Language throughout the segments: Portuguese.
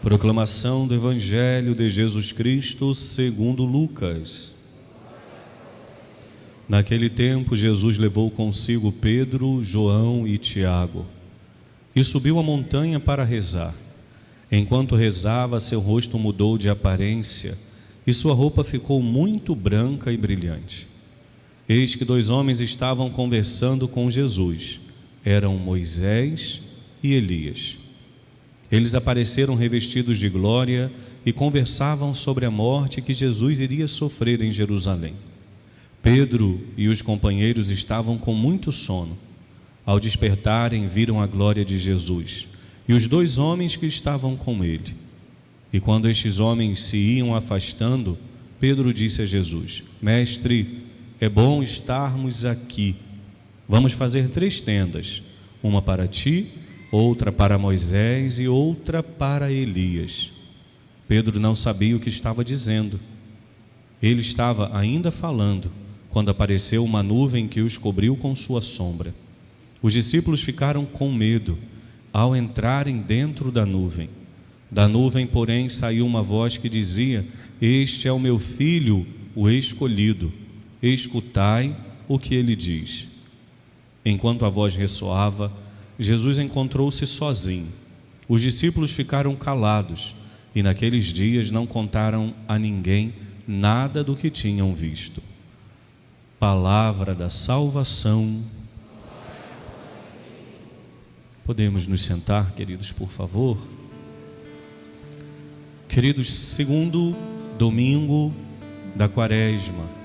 Proclamação do Evangelho de Jesus Cristo segundo Lucas. Naquele tempo, Jesus levou consigo Pedro, João e Tiago e subiu a montanha para rezar. Enquanto rezava, seu rosto mudou de aparência e sua roupa ficou muito branca e brilhante. Eis que dois homens estavam conversando com Jesus. Eram Moisés e Elias. Eles apareceram revestidos de glória e conversavam sobre a morte que Jesus iria sofrer em Jerusalém. Pedro e os companheiros estavam com muito sono. Ao despertarem, viram a glória de Jesus e os dois homens que estavam com ele. E quando estes homens se iam afastando, Pedro disse a Jesus: Mestre, é bom estarmos aqui. Vamos fazer três tendas: uma para ti, outra para Moisés e outra para Elias. Pedro não sabia o que estava dizendo. Ele estava ainda falando quando apareceu uma nuvem que os cobriu com sua sombra. Os discípulos ficaram com medo ao entrarem dentro da nuvem. Da nuvem, porém, saiu uma voz que dizia: Este é o meu filho, o escolhido escutai o que ele diz. Enquanto a voz ressoava, Jesus encontrou-se sozinho. Os discípulos ficaram calados e naqueles dias não contaram a ninguém nada do que tinham visto. Palavra da salvação. Podemos nos sentar, queridos, por favor. Queridos, segundo domingo da quaresma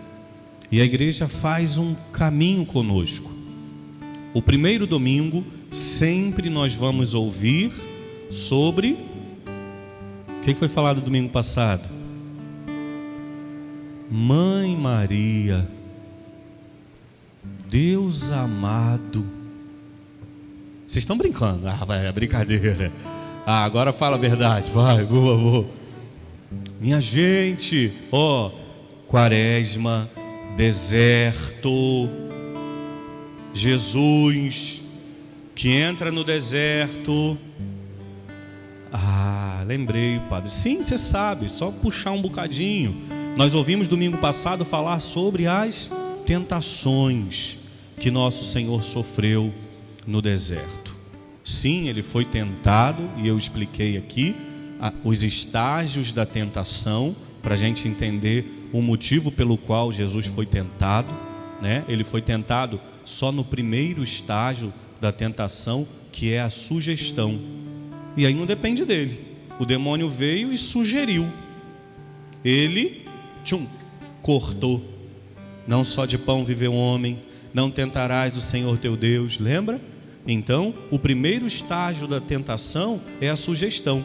e a igreja faz um caminho conosco. O primeiro domingo, sempre nós vamos ouvir sobre. O que foi falado domingo passado? Mãe Maria, Deus amado. Vocês estão brincando? Ah, vai, é brincadeira. Ah, agora fala a verdade, vai, por favor. Minha gente, ó, quaresma, deserto. Jesus que entra no deserto. Ah, lembrei, padre. Sim, você sabe, só puxar um bocadinho. Nós ouvimos domingo passado falar sobre as tentações que nosso Senhor sofreu no deserto. Sim, ele foi tentado, e eu expliquei aqui os estágios da tentação, para a gente entender o motivo pelo qual Jesus foi tentado, né? Ele foi tentado só no primeiro estágio da tentação, que é a sugestão. E aí não depende dele. O demônio veio e sugeriu. Ele, tchum, cortou. Não só de pão vive o homem, não tentarás o Senhor teu Deus, lembra? Então, o primeiro estágio da tentação é a sugestão.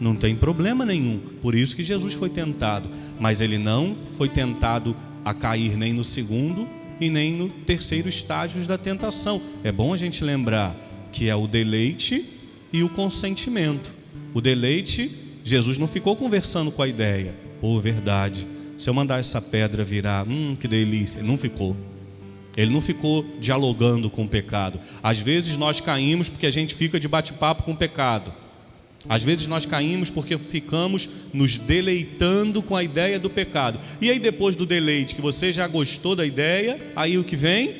Não tem problema nenhum. Por isso que Jesus foi tentado. Mas ele não foi tentado a cair nem no segundo e nem no terceiro estágio da tentação. É bom a gente lembrar que é o deleite e o consentimento. O deleite, Jesus não ficou conversando com a ideia. Pô, verdade. Se eu mandar essa pedra virar, hum, que delícia. Não ficou. Ele não ficou dialogando com o pecado. Às vezes nós caímos porque a gente fica de bate-papo com o pecado. Às vezes nós caímos porque ficamos nos deleitando com a ideia do pecado. E aí, depois do deleite, que você já gostou da ideia, aí o que vem?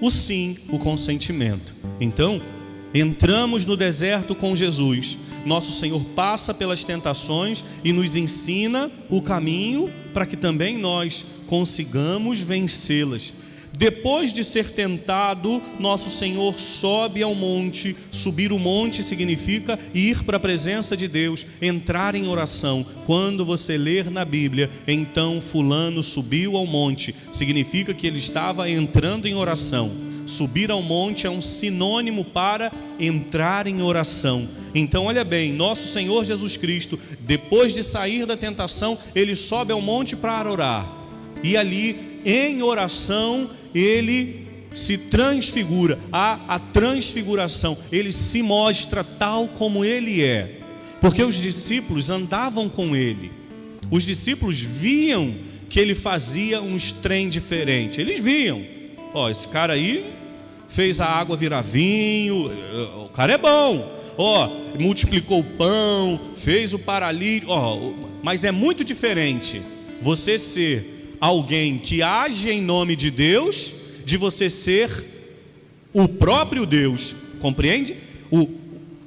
O sim, o consentimento. Então, entramos no deserto com Jesus. Nosso Senhor passa pelas tentações e nos ensina o caminho para que também nós consigamos vencê-las. Depois de ser tentado, nosso Senhor sobe ao monte. Subir o monte significa ir para a presença de Deus, entrar em oração. Quando você ler na Bíblia, então Fulano subiu ao monte, significa que ele estava entrando em oração. Subir ao monte é um sinônimo para entrar em oração. Então, olha bem, nosso Senhor Jesus Cristo, depois de sair da tentação, ele sobe ao monte para orar. E ali, em oração, ele se transfigura, há a transfiguração, ele se mostra tal como ele é, porque os discípulos andavam com ele, os discípulos viam que ele fazia uns trem diferente, eles viam, ó, esse cara aí fez a água virar vinho, o cara é bom, ó, multiplicou o pão, fez o paralítico, ó, mas é muito diferente você ser alguém que age em nome de Deus, de você ser o próprio Deus, compreende? O,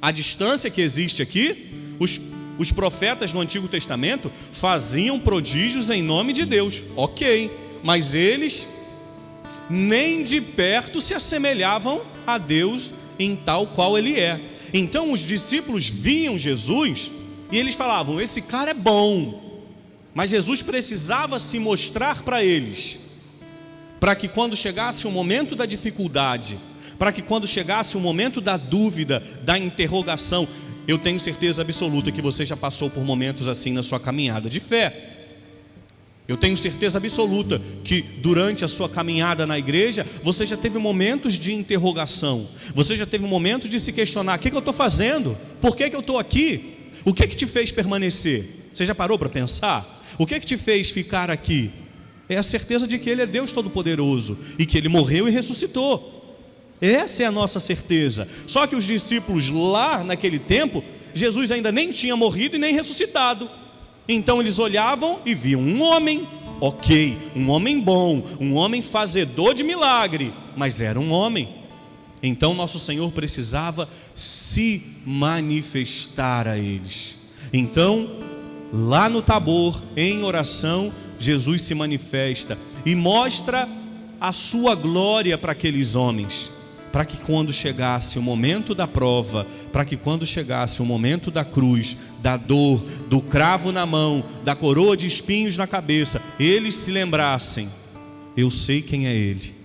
a distância que existe aqui, os, os profetas no Antigo Testamento faziam prodígios em nome de Deus, ok, mas eles nem de perto se assemelhavam a Deus em tal qual ele é. Então os discípulos viam Jesus e eles falavam: Esse cara é bom. Mas Jesus precisava se mostrar para eles, para que quando chegasse o momento da dificuldade, para que quando chegasse o momento da dúvida, da interrogação, eu tenho certeza absoluta que você já passou por momentos assim na sua caminhada de fé. Eu tenho certeza absoluta que durante a sua caminhada na igreja, você já teve momentos de interrogação, você já teve momentos de se questionar: o que, que eu estou fazendo? Por que, que eu estou aqui? O que, que te fez permanecer? Você já parou para pensar? O que, que te fez ficar aqui? É a certeza de que Ele é Deus Todo-Poderoso e que Ele morreu e ressuscitou. Essa é a nossa certeza. Só que os discípulos lá naquele tempo, Jesus ainda nem tinha morrido e nem ressuscitado. Então eles olhavam e viam um homem, ok, um homem bom, um homem fazedor de milagre, mas era um homem. Então nosso Senhor precisava se manifestar a eles. Então, lá no Tabor, em oração, Jesus se manifesta e mostra a sua glória para aqueles homens para que quando chegasse o momento da prova, para que quando chegasse o momento da cruz, da dor, do cravo na mão, da coroa de espinhos na cabeça, eles se lembrassem: eu sei quem é Ele.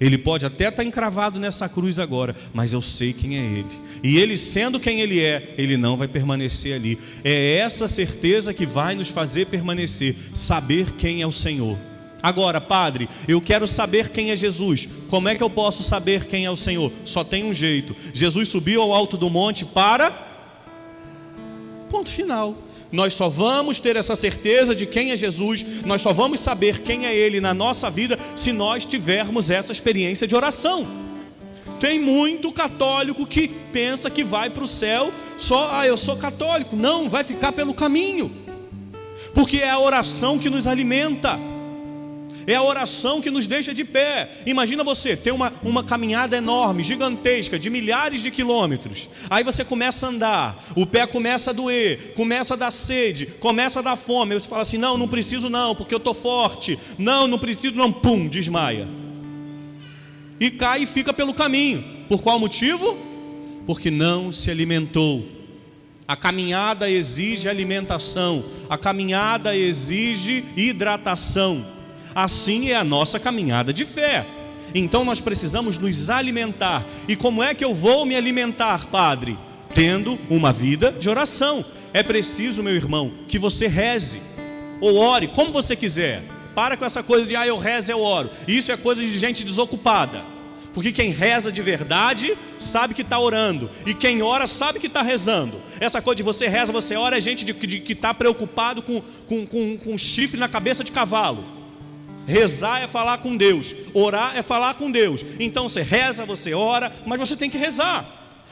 Ele pode até estar encravado nessa cruz agora, mas eu sei quem é Ele. E Ele, sendo quem Ele é, Ele não vai permanecer ali. É essa certeza que vai nos fazer permanecer, saber quem é o Senhor. Agora, padre, eu quero saber quem é Jesus. Como é que eu posso saber quem é o Senhor? Só tem um jeito. Jesus subiu ao alto do monte para. Ponto final. Nós só vamos ter essa certeza de quem é Jesus, nós só vamos saber quem é Ele na nossa vida se nós tivermos essa experiência de oração. Tem muito católico que pensa que vai para o céu só, ah, eu sou católico. Não, vai ficar pelo caminho, porque é a oração que nos alimenta é a oração que nos deixa de pé. Imagina você ter uma, uma caminhada enorme, gigantesca, de milhares de quilômetros. Aí você começa a andar, o pé começa a doer, começa a dar sede, começa a dar fome. Aí você fala assim: não, não preciso não, porque eu estou forte. Não, não preciso não, pum, desmaia. E cai e fica pelo caminho. Por qual motivo? Porque não se alimentou. A caminhada exige alimentação, a caminhada exige hidratação. Assim é a nossa caminhada de fé. Então nós precisamos nos alimentar. E como é que eu vou me alimentar, Padre? Tendo uma vida de oração. É preciso, meu irmão, que você reze ou ore, como você quiser. Para com essa coisa de, ah, eu rezo, eu oro. Isso é coisa de gente desocupada. Porque quem reza de verdade sabe que está orando. E quem ora sabe que está rezando. Essa coisa de você reza, você ora é gente de, de que está preocupado com, com, com, com chifre na cabeça de cavalo. Rezar é falar com Deus, orar é falar com Deus. Então você reza, você ora, mas você tem que rezar.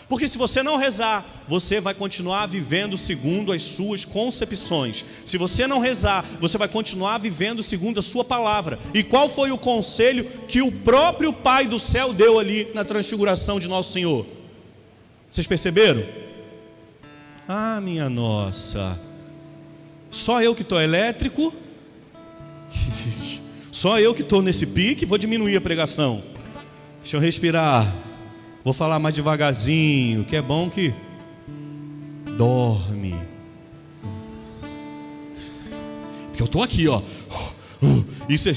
Porque se você não rezar, você vai continuar vivendo segundo as suas concepções. Se você não rezar, você vai continuar vivendo segundo a sua palavra. E qual foi o conselho que o próprio Pai do céu deu ali na transfiguração de nosso Senhor? Vocês perceberam? Ah, minha nossa. Só eu que estou elétrico. Só eu que estou nesse pique, vou diminuir a pregação. Deixa eu respirar. Vou falar mais devagarzinho, que é bom que dorme. Porque eu estou aqui, ó. Isso é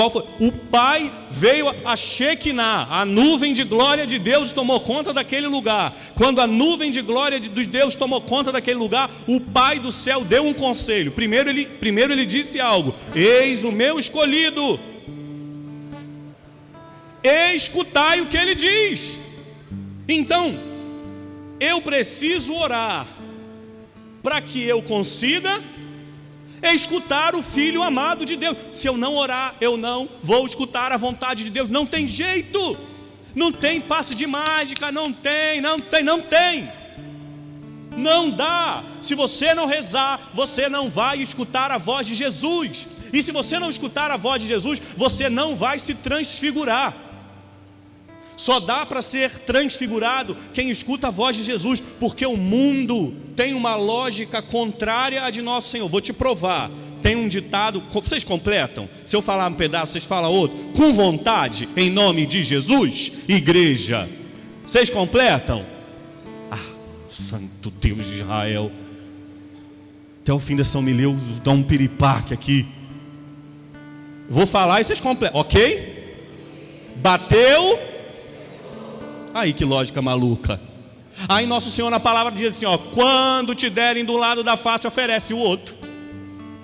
qual foi? O Pai veio a Shekinah, a nuvem de glória de Deus tomou conta daquele lugar. Quando a nuvem de glória de Deus tomou conta daquele lugar, o Pai do céu deu um conselho. Primeiro ele, primeiro ele disse algo: Eis o meu escolhido. Escutai o que ele diz. Então, eu preciso orar para que eu consiga é escutar o filho amado de Deus. Se eu não orar, eu não vou escutar a vontade de Deus. Não tem jeito. Não tem passe de mágica, não tem, não tem, não tem. Não dá. Se você não rezar, você não vai escutar a voz de Jesus. E se você não escutar a voz de Jesus, você não vai se transfigurar. Só dá para ser transfigurado quem escuta a voz de Jesus, porque o mundo tem uma lógica contrária à de nosso Senhor. Vou te provar. Tem um ditado, vocês completam? Se eu falar um pedaço, vocês falam outro. Com vontade, em nome de Jesus, igreja. Vocês completam? Ah, Santo Deus de Israel. Até o fim dessa homilia eu dou um piripaque aqui. Vou falar e vocês completam, ok? Bateu Aí que lógica maluca. Aí Nosso Senhor na palavra diz assim: ó, quando te derem do lado da face, oferece o outro.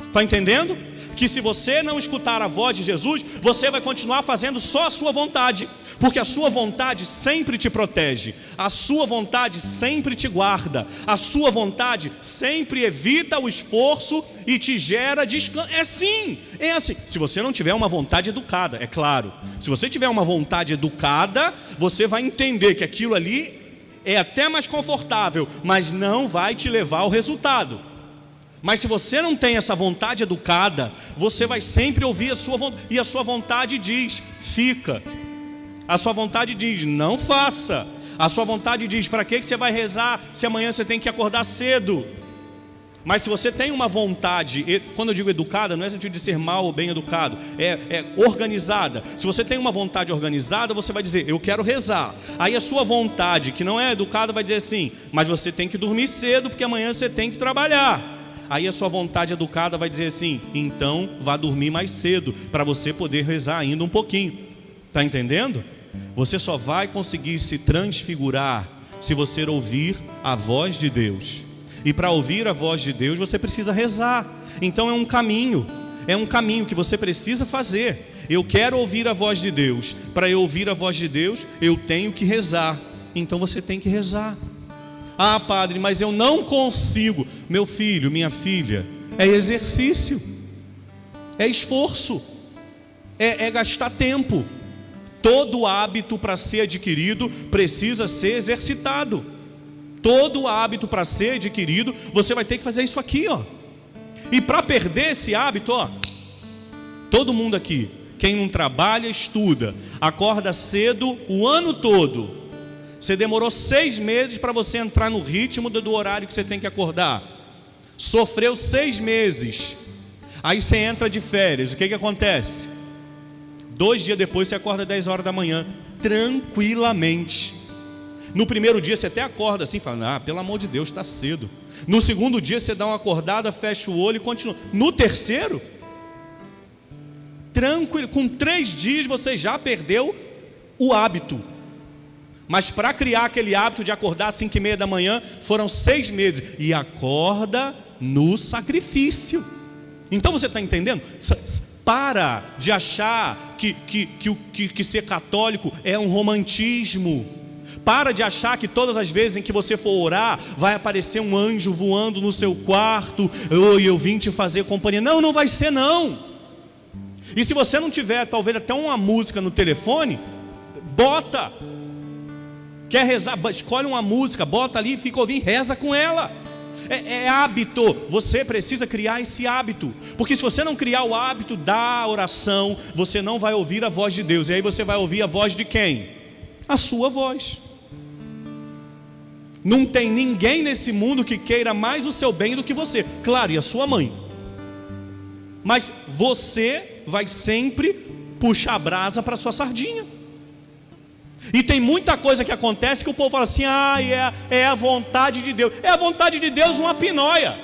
Está entendendo? Que se você não escutar a voz de Jesus, você vai continuar fazendo só a sua vontade, porque a sua vontade sempre te protege, a sua vontade sempre te guarda, a sua vontade sempre evita o esforço e te gera descanso. É sim, é assim. Se você não tiver uma vontade educada, é claro. Se você tiver uma vontade educada, você vai entender que aquilo ali é até mais confortável, mas não vai te levar ao resultado. Mas se você não tem essa vontade educada, você vai sempre ouvir a sua vontade, e a sua vontade diz: fica. A sua vontade diz: não faça. A sua vontade diz: para que você vai rezar se amanhã você tem que acordar cedo? Mas se você tem uma vontade, quando eu digo educada, não é sentido de ser mal ou bem educado, é, é, organizada. Se você tem uma vontade organizada, você vai dizer, eu quero rezar. Aí a sua vontade, que não é educada, vai dizer assim, mas você tem que dormir cedo, porque amanhã você tem que trabalhar. Aí a sua vontade educada vai dizer assim, então vá dormir mais cedo, para você poder rezar ainda um pouquinho. Está entendendo? Você só vai conseguir se transfigurar se você ouvir a voz de Deus. E para ouvir a voz de Deus, você precisa rezar. Então é um caminho, é um caminho que você precisa fazer. Eu quero ouvir a voz de Deus. Para eu ouvir a voz de Deus, eu tenho que rezar. Então você tem que rezar. Ah, padre, mas eu não consigo. Meu filho, minha filha, é exercício, é esforço, é, é gastar tempo. Todo hábito para ser adquirido precisa ser exercitado todo hábito para ser adquirido, você vai ter que fazer isso aqui, ó. E para perder esse hábito, ó, todo mundo aqui, quem não trabalha, estuda, acorda cedo o ano todo. Você demorou seis meses para você entrar no ritmo do horário que você tem que acordar. Sofreu seis meses. Aí você entra de férias. O que, que acontece? Dois dias depois você acorda 10 horas da manhã, tranquilamente. No primeiro dia você até acorda assim, fala, ah, pelo amor de Deus, está cedo. No segundo dia você dá uma acordada, fecha o olho e continua. No terceiro, tranquilo, com três dias você já perdeu o hábito. Mas para criar aquele hábito de acordar às cinco e meia da manhã, foram seis meses. E acorda no sacrifício. Então você está entendendo? Para de achar que, que, que, que, ser católico é um romantismo. Para de achar que todas as vezes em que você for orar, vai aparecer um anjo voando no seu quarto, oi, eu vim te fazer companhia. Não, não vai ser não. E se você não tiver, talvez até uma música no telefone, bota. Quer rezar? Escolhe uma música, bota ali, fica ouvindo, reza com ela. É, é, hábito, você precisa criar esse hábito, porque se você não criar o hábito da oração, você não vai ouvir a voz de Deus, e aí você vai ouvir a voz de quem? A sua voz. Não tem ninguém nesse mundo que queira mais o seu bem do que você. Claro, e a sua mãe. Mas você vai sempre puxar a brasa para sua sardinha. E tem muita coisa que acontece que o povo fala assim: ah, é, é a vontade de Deus. É a vontade de Deus uma pinóia.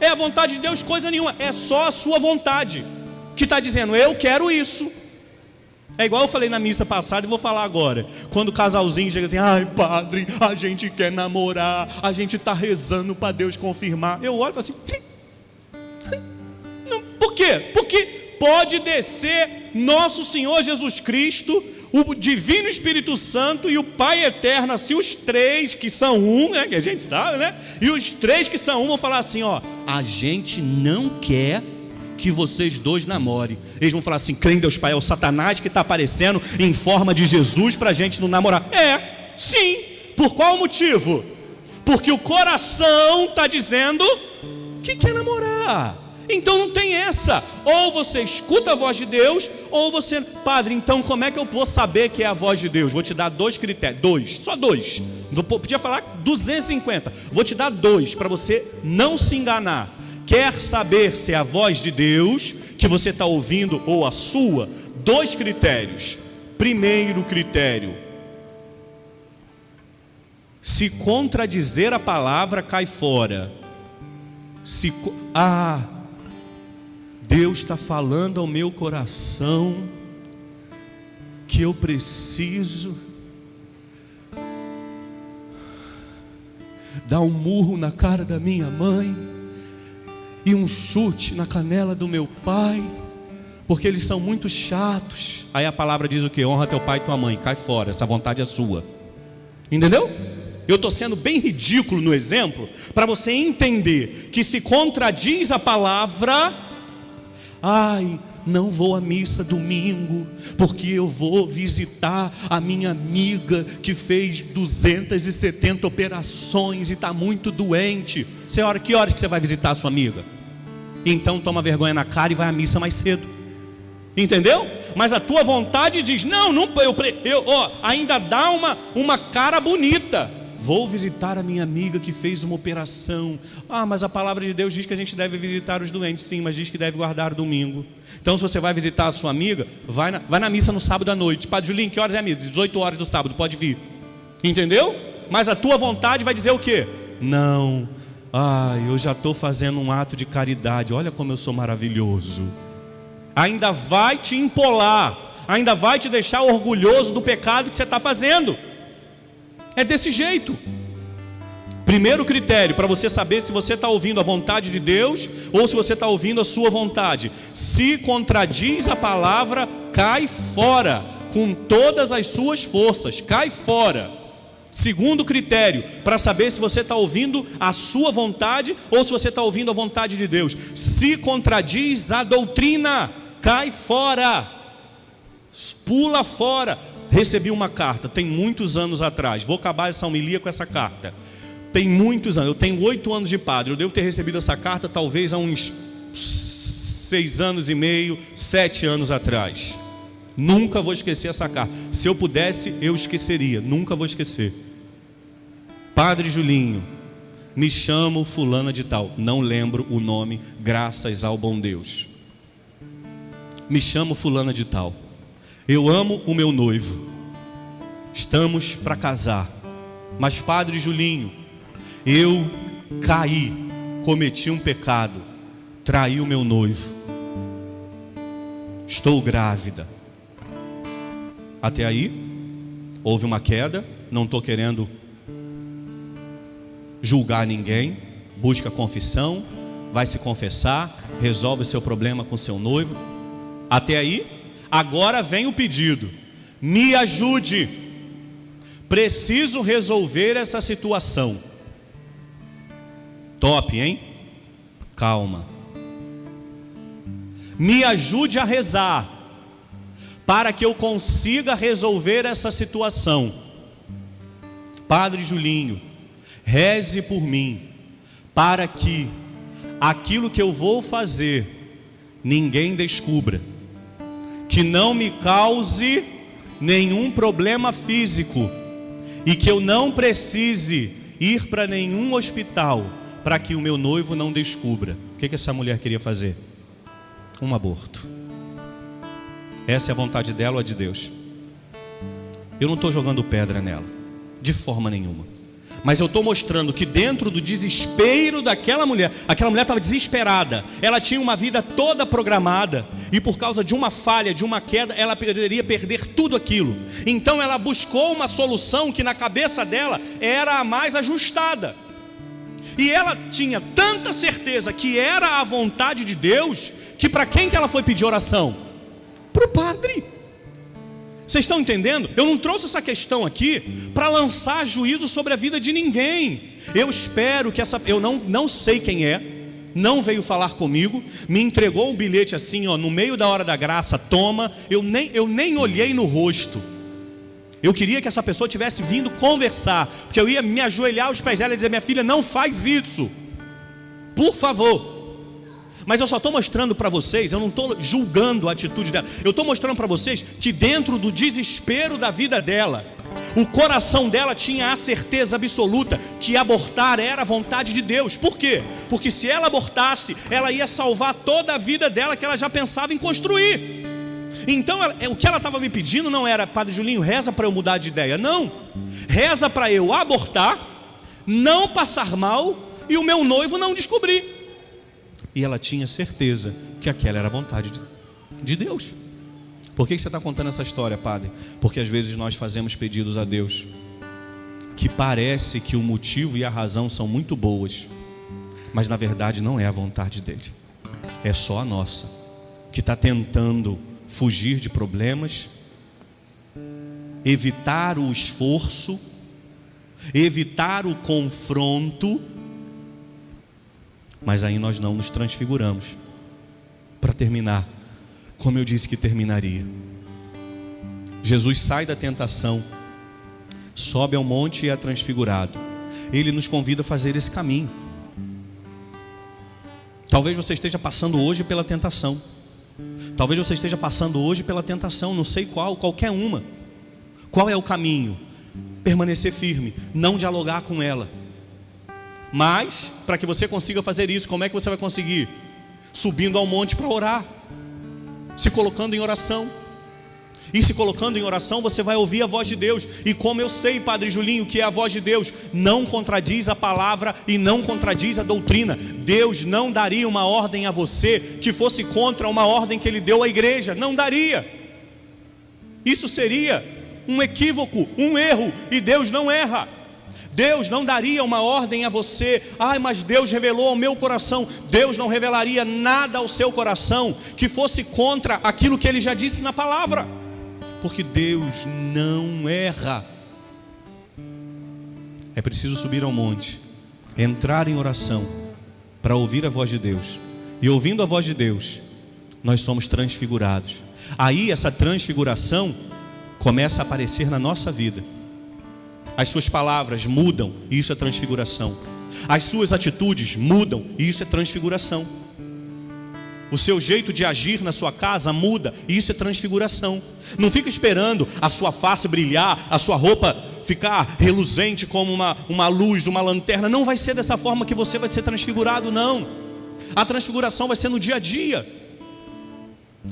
É a vontade de Deus coisa nenhuma. É só a sua vontade que está dizendo: eu quero isso. É igual eu falei na missa passada e vou falar agora. Quando o casalzinho chega assim, ai padre, a gente quer namorar, a gente está rezando para Deus confirmar. Eu olho e falo assim, hum, não, por quê? Porque pode descer nosso Senhor Jesus Cristo, o Divino Espírito Santo e o Pai Eterno, assim, os três que são um, né, que a gente sabe, né? E os três que são um vão falar assim: ó, a gente não quer que vocês dois namorem. Eles vão falar assim: crê em Deus Pai, é o Satanás que está aparecendo em forma de Jesus para a gente não namorar. É, sim. Por qual motivo? Porque o coração está dizendo que quer namorar. Então não tem essa. Ou você escuta a voz de Deus, ou você. Padre, então como é que eu vou saber que é a voz de Deus? Vou te dar dois critérios. Dois, só dois. Podia falar 250. Vou te dar dois para você não se enganar. Quer saber se é a voz de Deus que você está ouvindo ou a sua? Dois critérios. Primeiro critério: se contradizer a palavra, cai fora. Se ah, Deus está falando ao meu coração que eu preciso dar um murro na cara da minha mãe e um chute na canela do meu pai, porque eles são muito chatos. Aí a palavra diz o que? Honra teu pai e tua mãe, cai fora, essa vontade é sua. Entendeu? Eu estou sendo bem ridículo no exemplo, para você entender que se contradiz a palavra, Ai, não vou à missa domingo, porque eu vou visitar a minha amiga que fez 270 operações e está muito doente. Você hora que horas que você vai visitar a sua amiga? Então toma vergonha na cara e vai à missa mais cedo. Entendeu? Mas a tua vontade diz: não, não eu, eu ó, ainda dá uma, uma cara bonita. Vou visitar a minha amiga que fez uma operação. Ah, mas a palavra de Deus diz que a gente deve visitar os doentes, sim, mas diz que deve guardar o domingo. Então, se você vai visitar a sua amiga, vai na, vai na missa no sábado à noite. Padre Julinho, que horas é a missa? 18 horas do sábado, pode vir. Entendeu? Mas a tua vontade vai dizer o quê? Não. Ai, eu já estou fazendo um ato de caridade. Olha como eu sou maravilhoso. Ainda vai te empolar. Ainda vai te deixar orgulhoso do pecado que você está fazendo. É desse jeito. Primeiro critério para você saber se você está ouvindo a vontade de Deus ou se você está ouvindo a sua vontade. Se contradiz a palavra, cai fora, com todas as suas forças, cai fora. Segundo critério, para saber se você está ouvindo a sua vontade ou se você está ouvindo a vontade de Deus. Se contradiz a doutrina, cai fora, pula fora. Recebi uma carta, tem muitos anos atrás. Vou acabar essa homilia com essa carta. Tem muitos anos, eu tenho oito anos de padre. Eu devo ter recebido essa carta talvez há uns seis anos e meio, sete anos atrás. Nunca vou esquecer essa carta. Se eu pudesse, eu esqueceria. Nunca vou esquecer. Padre Julinho, me chamo fulana de tal. Não lembro o nome, graças ao bom Deus. Me chamo fulana de tal. Eu amo o meu noivo. Estamos para casar. Mas, Padre Julinho, eu caí, cometi um pecado, traí o meu noivo. Estou grávida. Até aí, houve uma queda. Não estou querendo julgar ninguém. Busca confissão, vai se confessar, resolve seu problema com seu noivo. Até aí, Agora vem o pedido: me ajude. Preciso resolver essa situação. Top, hein? Calma. Me ajude a rezar para que eu consiga resolver essa situação. Padre Julinho, reze por mim, para que aquilo que eu vou fazer ninguém descubra que não me cause nenhum problema físico e que eu não precise ir para nenhum hospital para que o meu noivo não descubra. O que, que essa mulher queria fazer? Um aborto. Essa é a vontade dela ou a de Deus? Eu não estou jogando pedra nela, de forma nenhuma. Mas eu estou mostrando que dentro do desespero daquela mulher, aquela mulher estava desesperada, ela tinha uma vida toda programada, e por causa de uma falha, de uma queda, ela poderia perder tudo aquilo. Então ela buscou uma solução que na cabeça dela era a mais ajustada. E ela tinha tanta certeza que era a vontade de Deus, que para quem que ela foi pedir oração? Para o padre. Vocês estão entendendo? Eu não trouxe essa questão aqui para lançar juízo sobre a vida de ninguém. Eu espero que essa. Eu não, não sei quem é, não veio falar comigo, me entregou um bilhete assim, ó, no meio da hora da graça, toma. Eu nem, eu nem olhei no rosto. Eu queria que essa pessoa tivesse vindo conversar, porque eu ia me ajoelhar aos pés dela e dizer: minha filha, não faz isso, por favor. Mas eu só estou mostrando para vocês, eu não estou julgando a atitude dela, eu estou mostrando para vocês que dentro do desespero da vida dela, o coração dela tinha a certeza absoluta que abortar era a vontade de Deus. Por quê? Porque se ela abortasse, ela ia salvar toda a vida dela que ela já pensava em construir. Então, ela, o que ela estava me pedindo não era, Padre Julinho, reza para eu mudar de ideia. Não. Reza para eu abortar, não passar mal e o meu noivo não descobrir. E ela tinha certeza que aquela era a vontade de, de Deus. Por que você está contando essa história, Padre? Porque às vezes nós fazemos pedidos a Deus que parece que o motivo e a razão são muito boas, mas na verdade não é a vontade dele, é só a nossa, que está tentando fugir de problemas, evitar o esforço, evitar o confronto, mas aí nós não nos transfiguramos. Para terminar, como eu disse que terminaria. Jesus sai da tentação, sobe ao monte e é transfigurado. Ele nos convida a fazer esse caminho. Talvez você esteja passando hoje pela tentação. Talvez você esteja passando hoje pela tentação, não sei qual, qualquer uma. Qual é o caminho? Permanecer firme, não dialogar com ela. Mas, para que você consiga fazer isso, como é que você vai conseguir? Subindo ao monte para orar, se colocando em oração. E se colocando em oração, você vai ouvir a voz de Deus. E como eu sei, Padre Julinho, que é a voz de Deus, não contradiz a palavra e não contradiz a doutrina. Deus não daria uma ordem a você que fosse contra uma ordem que ele deu à igreja. Não daria. Isso seria um equívoco, um erro, e Deus não erra. Deus não daria uma ordem a você, ai, mas Deus revelou ao meu coração. Deus não revelaria nada ao seu coração que fosse contra aquilo que ele já disse na palavra porque Deus não erra. É preciso subir ao monte, entrar em oração, para ouvir a voz de Deus. E ouvindo a voz de Deus, nós somos transfigurados. Aí essa transfiguração começa a aparecer na nossa vida. As suas palavras mudam, e isso é transfiguração. As suas atitudes mudam, e isso é transfiguração. O seu jeito de agir na sua casa muda, e isso é transfiguração. Não fica esperando a sua face brilhar, a sua roupa ficar reluzente como uma, uma luz, uma lanterna. Não vai ser dessa forma que você vai ser transfigurado, não. A transfiguração vai ser no dia a dia.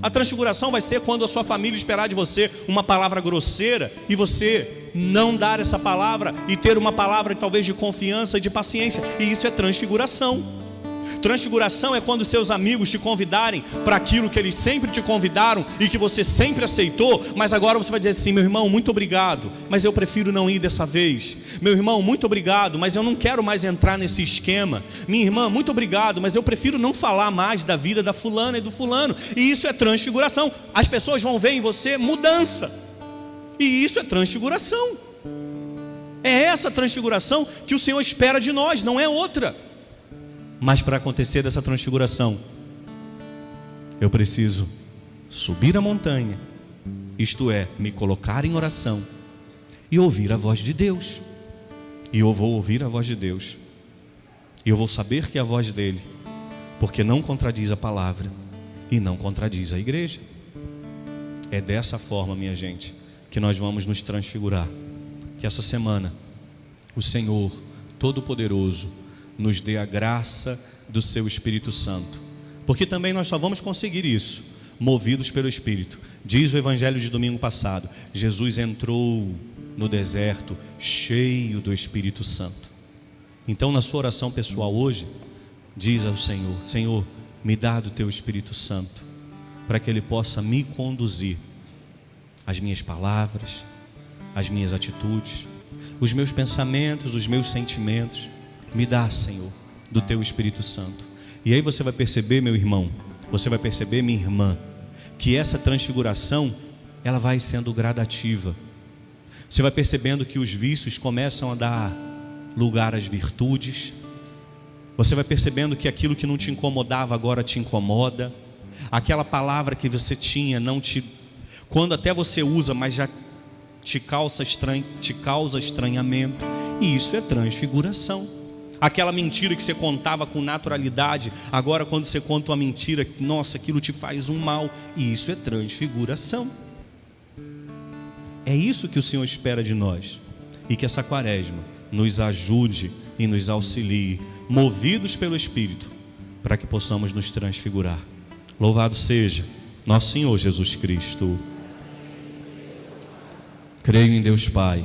A transfiguração vai ser quando a sua família esperar de você uma palavra grosseira e você não dar essa palavra e ter uma palavra talvez de confiança e de paciência. E isso é transfiguração. Transfiguração é quando seus amigos te convidarem para aquilo que eles sempre te convidaram e que você sempre aceitou, mas agora você vai dizer assim: meu irmão, muito obrigado, mas eu prefiro não ir dessa vez. Meu irmão, muito obrigado, mas eu não quero mais entrar nesse esquema. Minha irmã, muito obrigado, mas eu prefiro não falar mais da vida da fulana e do fulano. E isso é transfiguração. As pessoas vão ver em você mudança. E isso é transfiguração. É essa transfiguração que o Senhor espera de nós, não é outra. Mas para acontecer essa transfiguração, eu preciso subir a montanha, isto é, me colocar em oração e ouvir a voz de Deus. E eu vou ouvir a voz de Deus. E eu vou saber que é a voz dele, porque não contradiz a palavra e não contradiz a igreja. É dessa forma, minha gente, que nós vamos nos transfigurar. Que essa semana o Senhor Todo-Poderoso nos dê a graça do seu Espírito Santo. Porque também nós só vamos conseguir isso movidos pelo Espírito. Diz o evangelho de domingo passado: Jesus entrou no deserto cheio do Espírito Santo. Então, na sua oração pessoal hoje, diz ao Senhor: Senhor, me dá do teu Espírito Santo, para que ele possa me conduzir as minhas palavras, as minhas atitudes, os meus pensamentos, os meus sentimentos me dá, Senhor, do teu Espírito Santo. E aí você vai perceber, meu irmão, você vai perceber, minha irmã, que essa transfiguração, ela vai sendo gradativa. Você vai percebendo que os vícios começam a dar lugar às virtudes. Você vai percebendo que aquilo que não te incomodava agora te incomoda. Aquela palavra que você tinha não te quando até você usa, mas já te causa, estran... te causa estranhamento, e isso é transfiguração. Aquela mentira que você contava com naturalidade, agora quando você conta uma mentira, nossa, aquilo te faz um mal, e isso é transfiguração. É isso que o Senhor espera de nós, e que essa quaresma nos ajude e nos auxilie, movidos pelo Espírito, para que possamos nos transfigurar. Louvado seja nosso Senhor Jesus Cristo. Creio em Deus Pai.